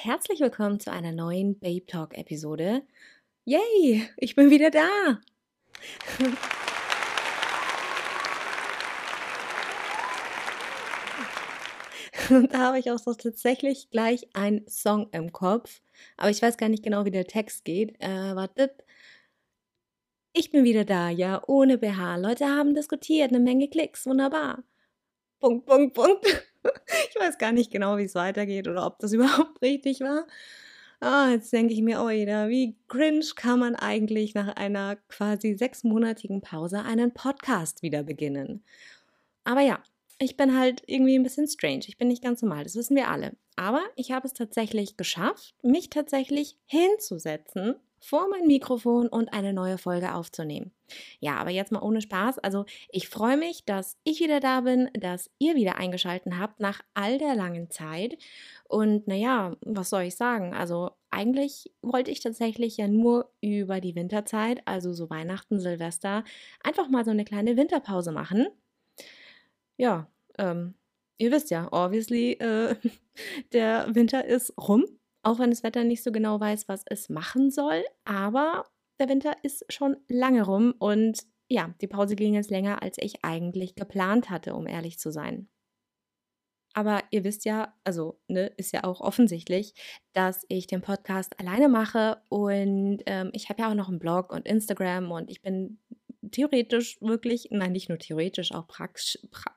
Herzlich willkommen zu einer neuen Babe Talk Episode. Yay, ich bin wieder da. Und da habe ich auch so tatsächlich gleich einen Song im Kopf. Aber ich weiß gar nicht genau, wie der Text geht. Äh, wartet. Ich bin wieder da, ja, ohne BH. Leute haben diskutiert, eine Menge Klicks, wunderbar. Punkt, Punkt, Punkt. Ich weiß gar nicht genau, wie es weitergeht oder ob das überhaupt richtig war. Ah, jetzt denke ich mir, oh jeder, wie cringe kann man eigentlich nach einer quasi sechsmonatigen Pause einen Podcast wieder beginnen? Aber ja, ich bin halt irgendwie ein bisschen strange. Ich bin nicht ganz normal, das wissen wir alle. Aber ich habe es tatsächlich geschafft, mich tatsächlich hinzusetzen vor mein Mikrofon und eine neue Folge aufzunehmen. Ja, aber jetzt mal ohne Spaß. Also ich freue mich, dass ich wieder da bin, dass ihr wieder eingeschaltet habt nach all der langen Zeit. Und naja, was soll ich sagen? Also eigentlich wollte ich tatsächlich ja nur über die Winterzeit, also so Weihnachten, Silvester, einfach mal so eine kleine Winterpause machen. Ja, ähm, ihr wisst ja, obviously, äh, der Winter ist rum auch wenn das Wetter nicht so genau weiß, was es machen soll. Aber der Winter ist schon lange rum und ja, die Pause ging jetzt länger, als ich eigentlich geplant hatte, um ehrlich zu sein. Aber ihr wisst ja, also ne, ist ja auch offensichtlich, dass ich den Podcast alleine mache und ähm, ich habe ja auch noch einen Blog und Instagram und ich bin theoretisch wirklich, nein, nicht nur theoretisch, auch praktisch, pra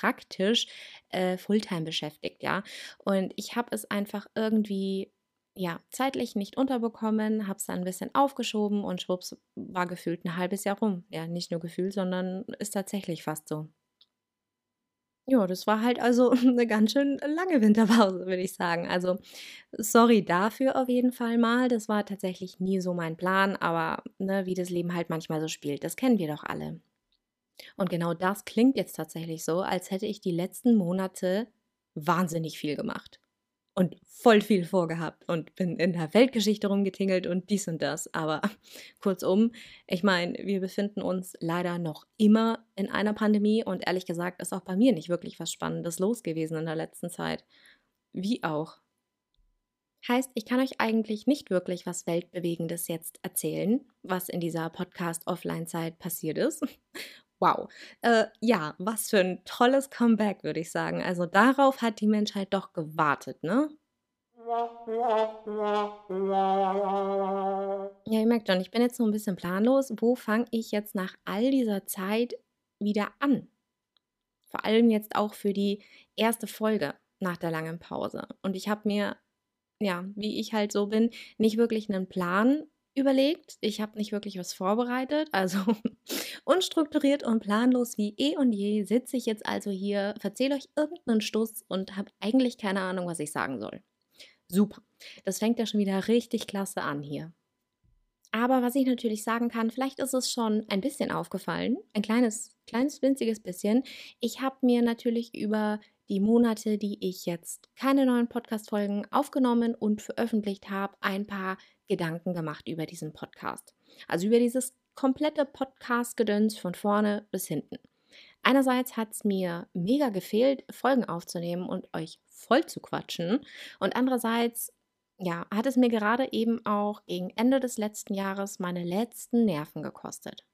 praktisch äh, Fulltime beschäftigt, ja. Und ich habe es einfach irgendwie ja, zeitlich nicht unterbekommen, habe es dann ein bisschen aufgeschoben und schwupps war gefühlt ein halbes Jahr rum. Ja, nicht nur gefühlt, sondern ist tatsächlich fast so. Ja, das war halt also eine ganz schön lange Winterpause, würde ich sagen. Also sorry dafür auf jeden Fall mal. Das war tatsächlich nie so mein Plan, aber ne, wie das Leben halt manchmal so spielt, das kennen wir doch alle. Und genau das klingt jetzt tatsächlich so, als hätte ich die letzten Monate wahnsinnig viel gemacht und voll viel vorgehabt und bin in der Weltgeschichte rumgetingelt und dies und das. Aber kurzum, ich meine, wir befinden uns leider noch immer in einer Pandemie und ehrlich gesagt ist auch bei mir nicht wirklich was Spannendes los gewesen in der letzten Zeit. Wie auch. Heißt, ich kann euch eigentlich nicht wirklich was Weltbewegendes jetzt erzählen, was in dieser Podcast-Offline-Zeit passiert ist. Wow. Äh, ja, was für ein tolles Comeback, würde ich sagen. Also darauf hat die Menschheit doch gewartet, ne? Ja, ihr merkt schon, ich bin jetzt so ein bisschen planlos. Wo fange ich jetzt nach all dieser Zeit wieder an? Vor allem jetzt auch für die erste Folge nach der langen Pause. Und ich habe mir, ja, wie ich halt so bin, nicht wirklich einen Plan überlegt. Ich habe nicht wirklich was vorbereitet. Also unstrukturiert und planlos wie eh und je sitze ich jetzt also hier, erzähle euch irgendeinen Stuss und habe eigentlich keine Ahnung, was ich sagen soll. Super. Das fängt ja schon wieder richtig klasse an hier. Aber was ich natürlich sagen kann, vielleicht ist es schon ein bisschen aufgefallen, ein kleines, kleines, winziges bisschen. Ich habe mir natürlich über die Monate, die ich jetzt keine neuen Podcast-Folgen aufgenommen und veröffentlicht habe, ein paar Gedanken gemacht über diesen Podcast. Also über dieses komplette Podcast-Gedöns von vorne bis hinten. Einerseits hat es mir mega gefehlt, Folgen aufzunehmen und euch voll zu quatschen. Und andererseits, ja, hat es mir gerade eben auch gegen Ende des letzten Jahres meine letzten Nerven gekostet.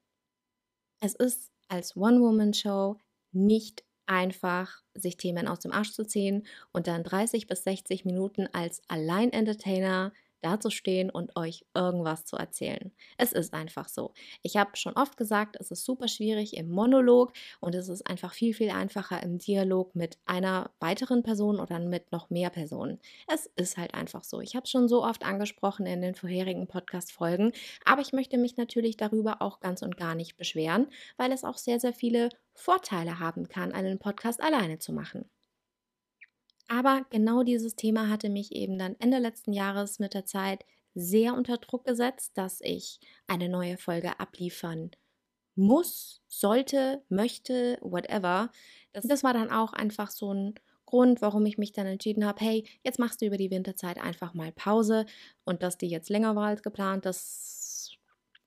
Es ist als One-Woman-Show nicht einfach, sich Themen aus dem Arsch zu ziehen und dann 30 bis 60 Minuten als Allein-Entertainer dazustehen und euch irgendwas zu erzählen. Es ist einfach so. Ich habe schon oft gesagt, es ist super schwierig im Monolog und es ist einfach viel, viel einfacher im Dialog mit einer weiteren Person oder mit noch mehr Personen. Es ist halt einfach so. Ich habe es schon so oft angesprochen in den vorherigen Podcast-Folgen, aber ich möchte mich natürlich darüber auch ganz und gar nicht beschweren, weil es auch sehr, sehr viele Vorteile haben kann, einen Podcast alleine zu machen. Aber genau dieses Thema hatte mich eben dann Ende letzten Jahres mit der Zeit sehr unter Druck gesetzt, dass ich eine neue Folge abliefern muss, sollte, möchte, whatever. Das, das war dann auch einfach so ein Grund, warum ich mich dann entschieden habe, hey, jetzt machst du über die Winterzeit einfach mal Pause und dass die jetzt länger war als geplant, das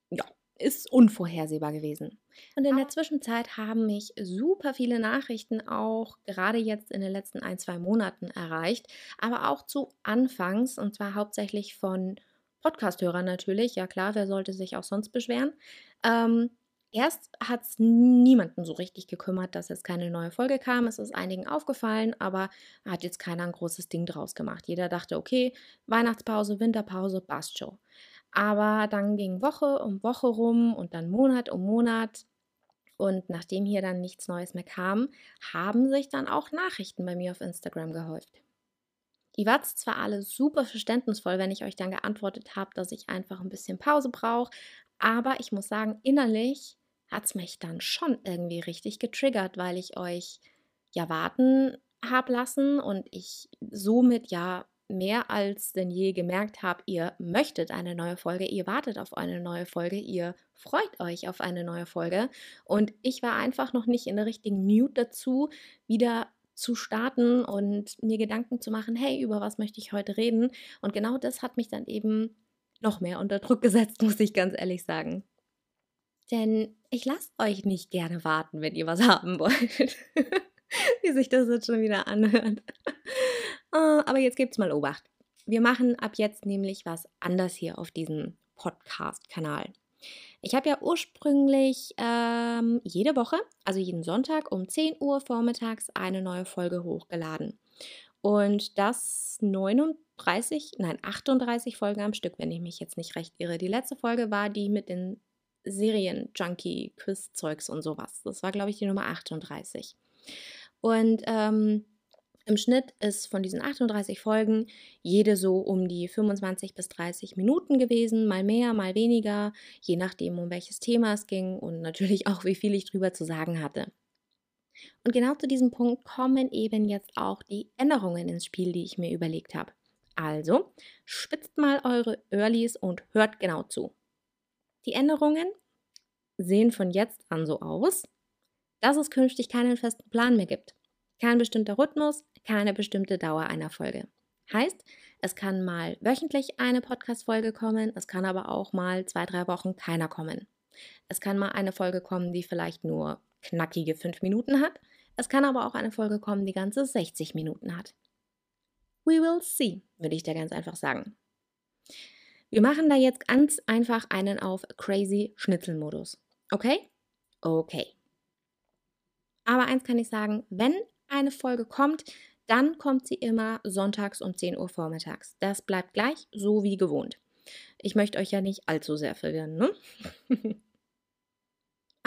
ja, ist unvorhersehbar gewesen. Und in der Zwischenzeit haben mich super viele Nachrichten auch gerade jetzt in den letzten ein, zwei Monaten erreicht, aber auch zu Anfangs und zwar hauptsächlich von Podcast-Hörern natürlich. Ja klar, wer sollte sich auch sonst beschweren? Ähm, erst hat es niemanden so richtig gekümmert, dass jetzt keine neue Folge kam. Es ist einigen aufgefallen, aber hat jetzt keiner ein großes Ding draus gemacht. Jeder dachte, okay, Weihnachtspause, Winterpause, passt schon. Aber dann ging Woche um Woche rum und dann Monat um Monat. Und nachdem hier dann nichts Neues mehr kam, haben sich dann auch Nachrichten bei mir auf Instagram gehäuft. Ihr wart zwar alle super verständnisvoll, wenn ich euch dann geantwortet habe, dass ich einfach ein bisschen Pause brauche, aber ich muss sagen, innerlich hat es mich dann schon irgendwie richtig getriggert, weil ich euch ja warten habe lassen und ich somit ja mehr als denn je gemerkt habe, ihr möchtet eine neue Folge, ihr wartet auf eine neue Folge, ihr freut euch auf eine neue Folge. Und ich war einfach noch nicht in der richtigen Mute dazu, wieder zu starten und mir Gedanken zu machen, hey, über was möchte ich heute reden? Und genau das hat mich dann eben noch mehr unter Druck gesetzt, muss ich ganz ehrlich sagen. Denn ich lasse euch nicht gerne warten, wenn ihr was haben wollt. Wie sich das jetzt schon wieder anhört. Ah, aber jetzt gibt's mal Obacht. Wir machen ab jetzt nämlich was anders hier auf diesem Podcast-Kanal. Ich habe ja ursprünglich ähm, jede Woche, also jeden Sonntag um 10 Uhr vormittags eine neue Folge hochgeladen. Und das 39, nein, 38 Folgen am Stück, wenn ich mich jetzt nicht recht irre. Die letzte Folge war die mit den Serien-Junkie-Quiz-Zeugs und sowas. Das war, glaube ich, die Nummer 38. Und ähm, im Schnitt ist von diesen 38 Folgen jede so um die 25 bis 30 Minuten gewesen, mal mehr, mal weniger, je nachdem, um welches Thema es ging und natürlich auch, wie viel ich drüber zu sagen hatte. Und genau zu diesem Punkt kommen eben jetzt auch die Änderungen ins Spiel, die ich mir überlegt habe. Also, spitzt mal eure Earlys und hört genau zu. Die Änderungen sehen von jetzt an so aus, dass es künftig keinen festen Plan mehr gibt. Kein bestimmter Rhythmus, keine bestimmte Dauer einer Folge. Heißt, es kann mal wöchentlich eine Podcast-Folge kommen, es kann aber auch mal zwei, drei Wochen keiner kommen. Es kann mal eine Folge kommen, die vielleicht nur knackige fünf Minuten hat. Es kann aber auch eine Folge kommen, die ganze 60 Minuten hat. We will see, würde ich da ganz einfach sagen. Wir machen da jetzt ganz einfach einen auf Crazy Schnitzelmodus. Okay? Okay. Aber eins kann ich sagen, wenn eine Folge kommt, dann kommt sie immer sonntags um 10 Uhr vormittags. Das bleibt gleich, so wie gewohnt. Ich möchte euch ja nicht allzu sehr verwirren, ne?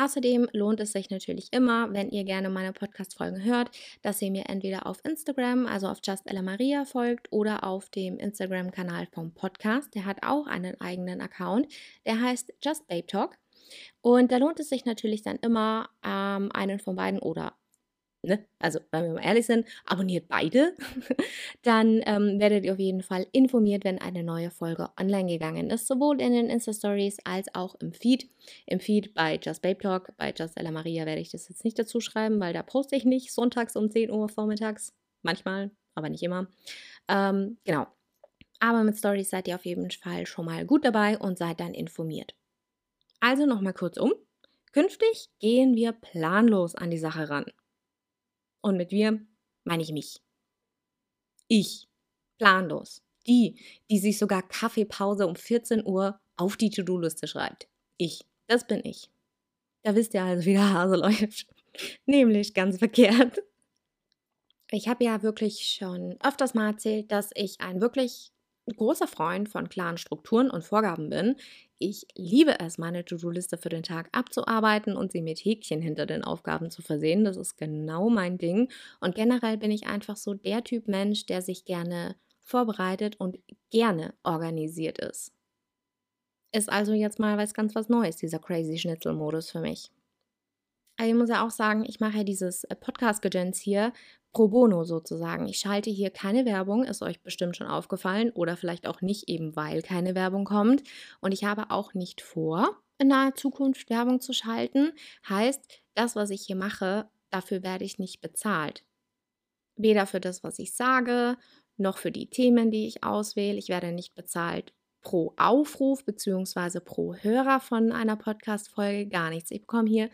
Außerdem lohnt es sich natürlich immer, wenn ihr gerne meine Podcast-Folgen hört, dass ihr mir entweder auf Instagram, also auf Just Ella Maria folgt oder auf dem Instagram-Kanal vom Podcast. Der hat auch einen eigenen Account. Der heißt Just Babe Talk. Und da lohnt es sich natürlich dann immer, ähm, einen von beiden oder ne, also wenn wir mal ehrlich sind, abonniert beide, dann ähm, werdet ihr auf jeden Fall informiert, wenn eine neue Folge online gegangen ist, sowohl in den Insta-Stories als auch im Feed. Im Feed bei Just Babe Talk, bei Just Ella Maria werde ich das jetzt nicht dazu schreiben, weil da poste ich nicht sonntags um 10 Uhr vormittags, manchmal, aber nicht immer. Ähm, genau. Aber mit Stories seid ihr auf jeden Fall schon mal gut dabei und seid dann informiert. Also nochmal kurz um. Künftig gehen wir planlos an die Sache ran. Und mit wir meine ich mich. Ich, planlos. Die, die sich sogar Kaffeepause um 14 Uhr auf die To-Do-Liste schreibt. Ich, das bin ich. Da wisst ihr also, wie der Hase läuft. Nämlich ganz verkehrt. Ich habe ja wirklich schon öfters mal erzählt, dass ich ein wirklich großer Freund von klaren Strukturen und Vorgaben bin. Ich liebe es, meine To-Do-Liste für den Tag abzuarbeiten und sie mit Häkchen hinter den Aufgaben zu versehen. Das ist genau mein Ding. Und generell bin ich einfach so der Typ Mensch, der sich gerne vorbereitet und gerne organisiert ist. Ist also jetzt mal was ganz was Neues, dieser Crazy Schnitzel-Modus für mich. Ich muss ja auch sagen, ich mache ja dieses äh, Podcast-Gedöns hier pro bono sozusagen. Ich schalte hier keine Werbung, ist euch bestimmt schon aufgefallen oder vielleicht auch nicht eben, weil keine Werbung kommt. Und ich habe auch nicht vor, in naher Zukunft Werbung zu schalten. Heißt, das, was ich hier mache, dafür werde ich nicht bezahlt. Weder für das, was ich sage, noch für die Themen, die ich auswähle. Ich werde nicht bezahlt pro Aufruf bzw. pro Hörer von einer Podcast-Folge gar nichts. Ich bekomme hier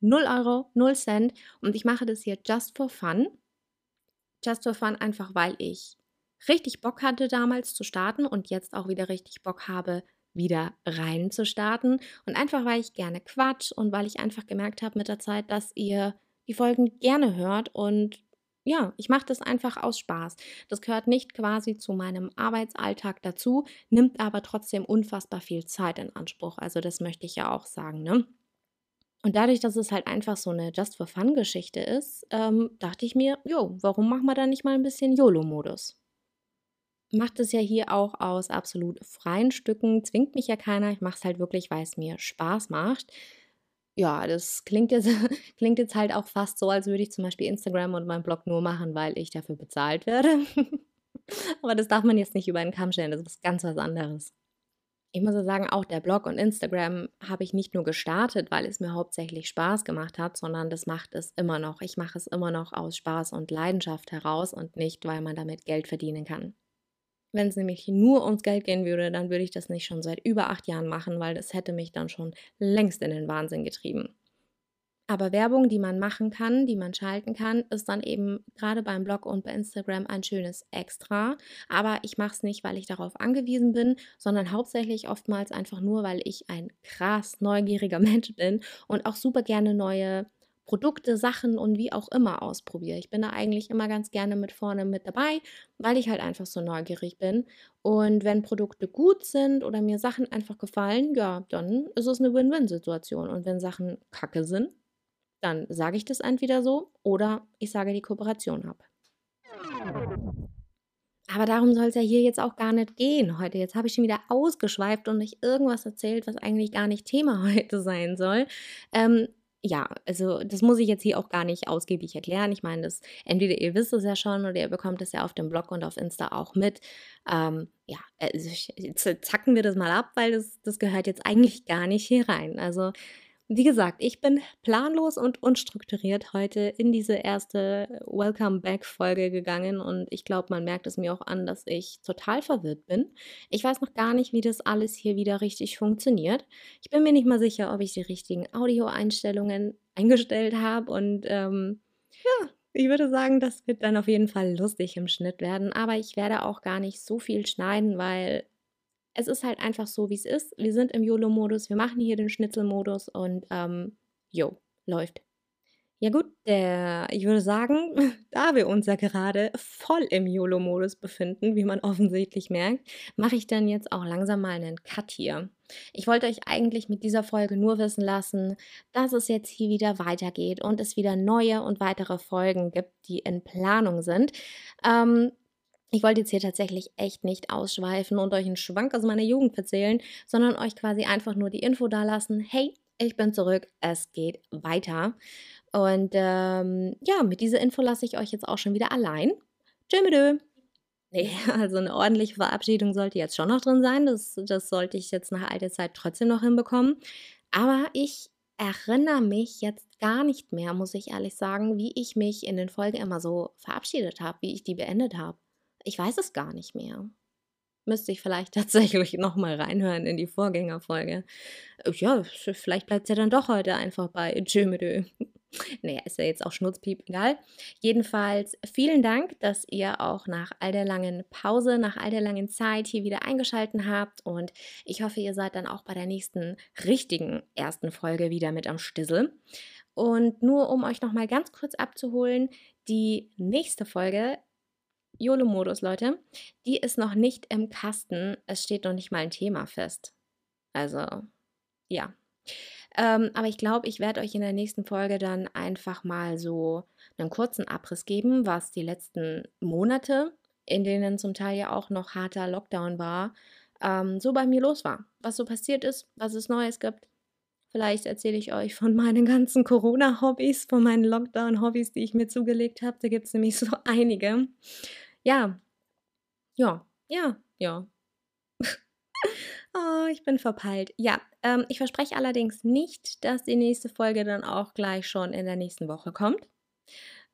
0 Euro, 0 Cent und ich mache das hier just for fun. Just for fun einfach, weil ich richtig Bock hatte damals zu starten und jetzt auch wieder richtig Bock habe, wieder rein zu starten. Und einfach, weil ich gerne quatsch und weil ich einfach gemerkt habe mit der Zeit, dass ihr die Folgen gerne hört und ja, ich mache das einfach aus Spaß. Das gehört nicht quasi zu meinem Arbeitsalltag dazu, nimmt aber trotzdem unfassbar viel Zeit in Anspruch. Also das möchte ich ja auch sagen, ne? Und dadurch, dass es halt einfach so eine Just-for-Fun-Geschichte ist, ähm, dachte ich mir, jo, warum machen wir da nicht mal ein bisschen YOLO-Modus? Macht es ja hier auch aus absolut freien Stücken, zwingt mich ja keiner. Ich mache es halt wirklich, weil es mir Spaß macht. Ja, das klingt jetzt, klingt jetzt halt auch fast so, als würde ich zum Beispiel Instagram und meinen Blog nur machen, weil ich dafür bezahlt werde. Aber das darf man jetzt nicht über einen Kamm stellen, das ist ganz was anderes. Ich muss ja sagen, auch der Blog und Instagram habe ich nicht nur gestartet, weil es mir hauptsächlich Spaß gemacht hat, sondern das macht es immer noch. Ich mache es immer noch aus Spaß und Leidenschaft heraus und nicht, weil man damit Geld verdienen kann. Wenn es nämlich nur ums Geld gehen würde, dann würde ich das nicht schon seit über acht Jahren machen, weil das hätte mich dann schon längst in den Wahnsinn getrieben. Aber Werbung, die man machen kann, die man schalten kann, ist dann eben gerade beim Blog und bei Instagram ein schönes Extra. Aber ich mache es nicht, weil ich darauf angewiesen bin, sondern hauptsächlich oftmals einfach nur, weil ich ein krass neugieriger Mensch bin und auch super gerne neue Produkte, Sachen und wie auch immer ausprobiere. Ich bin da eigentlich immer ganz gerne mit vorne mit dabei, weil ich halt einfach so neugierig bin. Und wenn Produkte gut sind oder mir Sachen einfach gefallen, ja, dann ist es eine Win-Win-Situation. Und wenn Sachen kacke sind, dann sage ich das entweder so oder ich sage die Kooperation ab. Aber darum soll es ja hier jetzt auch gar nicht gehen heute. Jetzt habe ich schon wieder ausgeschweift und euch irgendwas erzählt, was eigentlich gar nicht Thema heute sein soll. Ähm, ja, also das muss ich jetzt hier auch gar nicht ausgiebig erklären. Ich meine, das entweder ihr wisst es ja schon oder ihr bekommt es ja auf dem Blog und auf Insta auch mit. Ähm, ja, also zacken wir das mal ab, weil das, das gehört jetzt eigentlich gar nicht hier rein. Also wie gesagt, ich bin planlos und unstrukturiert heute in diese erste Welcome Back Folge gegangen und ich glaube, man merkt es mir auch an, dass ich total verwirrt bin. Ich weiß noch gar nicht, wie das alles hier wieder richtig funktioniert. Ich bin mir nicht mal sicher, ob ich die richtigen Audioeinstellungen eingestellt habe und ähm, ja, ich würde sagen, das wird dann auf jeden Fall lustig im Schnitt werden, aber ich werde auch gar nicht so viel schneiden, weil es ist halt einfach so, wie es ist. Wir sind im YOLO-Modus, wir machen hier den Schnitzelmodus und ähm, jo, läuft. Ja gut, der, ich würde sagen, da wir uns ja gerade voll im YOLO-Modus befinden, wie man offensichtlich merkt, mache ich dann jetzt auch langsam mal einen Cut hier. Ich wollte euch eigentlich mit dieser Folge nur wissen lassen, dass es jetzt hier wieder weitergeht und es wieder neue und weitere Folgen gibt, die in Planung sind. Ähm, ich wollte jetzt hier tatsächlich echt nicht ausschweifen und euch einen Schwank aus meiner Jugend erzählen, sondern euch quasi einfach nur die Info da lassen, hey, ich bin zurück, es geht weiter. Und ähm, ja, mit dieser Info lasse ich euch jetzt auch schon wieder allein. Tschüss. Nee, also eine ordentliche Verabschiedung sollte jetzt schon noch drin sein. Das, das sollte ich jetzt nach alter Zeit trotzdem noch hinbekommen. Aber ich erinnere mich jetzt gar nicht mehr, muss ich ehrlich sagen, wie ich mich in den Folgen immer so verabschiedet habe, wie ich die beendet habe. Ich weiß es gar nicht mehr. Müsste ich vielleicht tatsächlich nochmal reinhören in die Vorgängerfolge. Äh, ja, vielleicht bleibt es ja dann doch heute einfach bei Tschö Naja, ist ja jetzt auch Schnutzpiep, egal. Jedenfalls vielen Dank, dass ihr auch nach all der langen Pause, nach all der langen Zeit hier wieder eingeschaltet habt und ich hoffe, ihr seid dann auch bei der nächsten richtigen ersten Folge wieder mit am Stissel. Und nur um euch nochmal ganz kurz abzuholen, die nächste Folge YOLO-Modus, Leute, die ist noch nicht im Kasten. Es steht noch nicht mal ein Thema fest. Also, ja. Ähm, aber ich glaube, ich werde euch in der nächsten Folge dann einfach mal so einen kurzen Abriss geben, was die letzten Monate, in denen zum Teil ja auch noch harter Lockdown war, ähm, so bei mir los war. Was so passiert ist, was es Neues gibt. Vielleicht erzähle ich euch von meinen ganzen Corona-Hobbys, von meinen Lockdown-Hobbys, die ich mir zugelegt habe. Da gibt es nämlich so einige. Ja. Ja, ja, ja. oh, ich bin verpeilt. Ja, ähm, ich verspreche allerdings nicht, dass die nächste Folge dann auch gleich schon in der nächsten Woche kommt.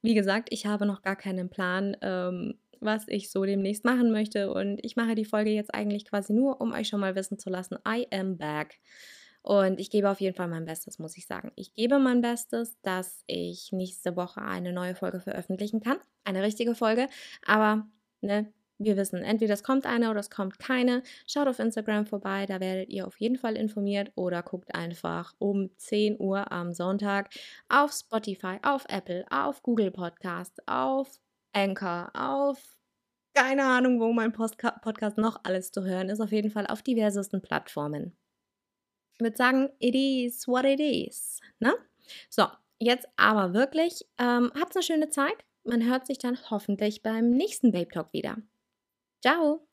Wie gesagt, ich habe noch gar keinen Plan, ähm, was ich so demnächst machen möchte. Und ich mache die Folge jetzt eigentlich quasi nur, um euch schon mal wissen zu lassen, I am back. Und ich gebe auf jeden Fall mein Bestes, muss ich sagen. Ich gebe mein Bestes, dass ich nächste Woche eine neue Folge veröffentlichen kann. Eine richtige Folge. Aber ne, wir wissen, entweder es kommt eine oder es kommt keine. Schaut auf Instagram vorbei, da werdet ihr auf jeden Fall informiert oder guckt einfach um 10 Uhr am Sonntag auf Spotify, auf Apple, auf Google Podcast, auf Anchor, auf keine Ahnung, wo mein Podcast noch alles zu hören ist. Auf jeden Fall auf diversesten Plattformen. Ich würde sagen, it is what it is. Ne? So, jetzt aber wirklich, ähm, habt eine schöne Zeit. Man hört sich dann hoffentlich beim nächsten Babe Talk wieder. Ciao!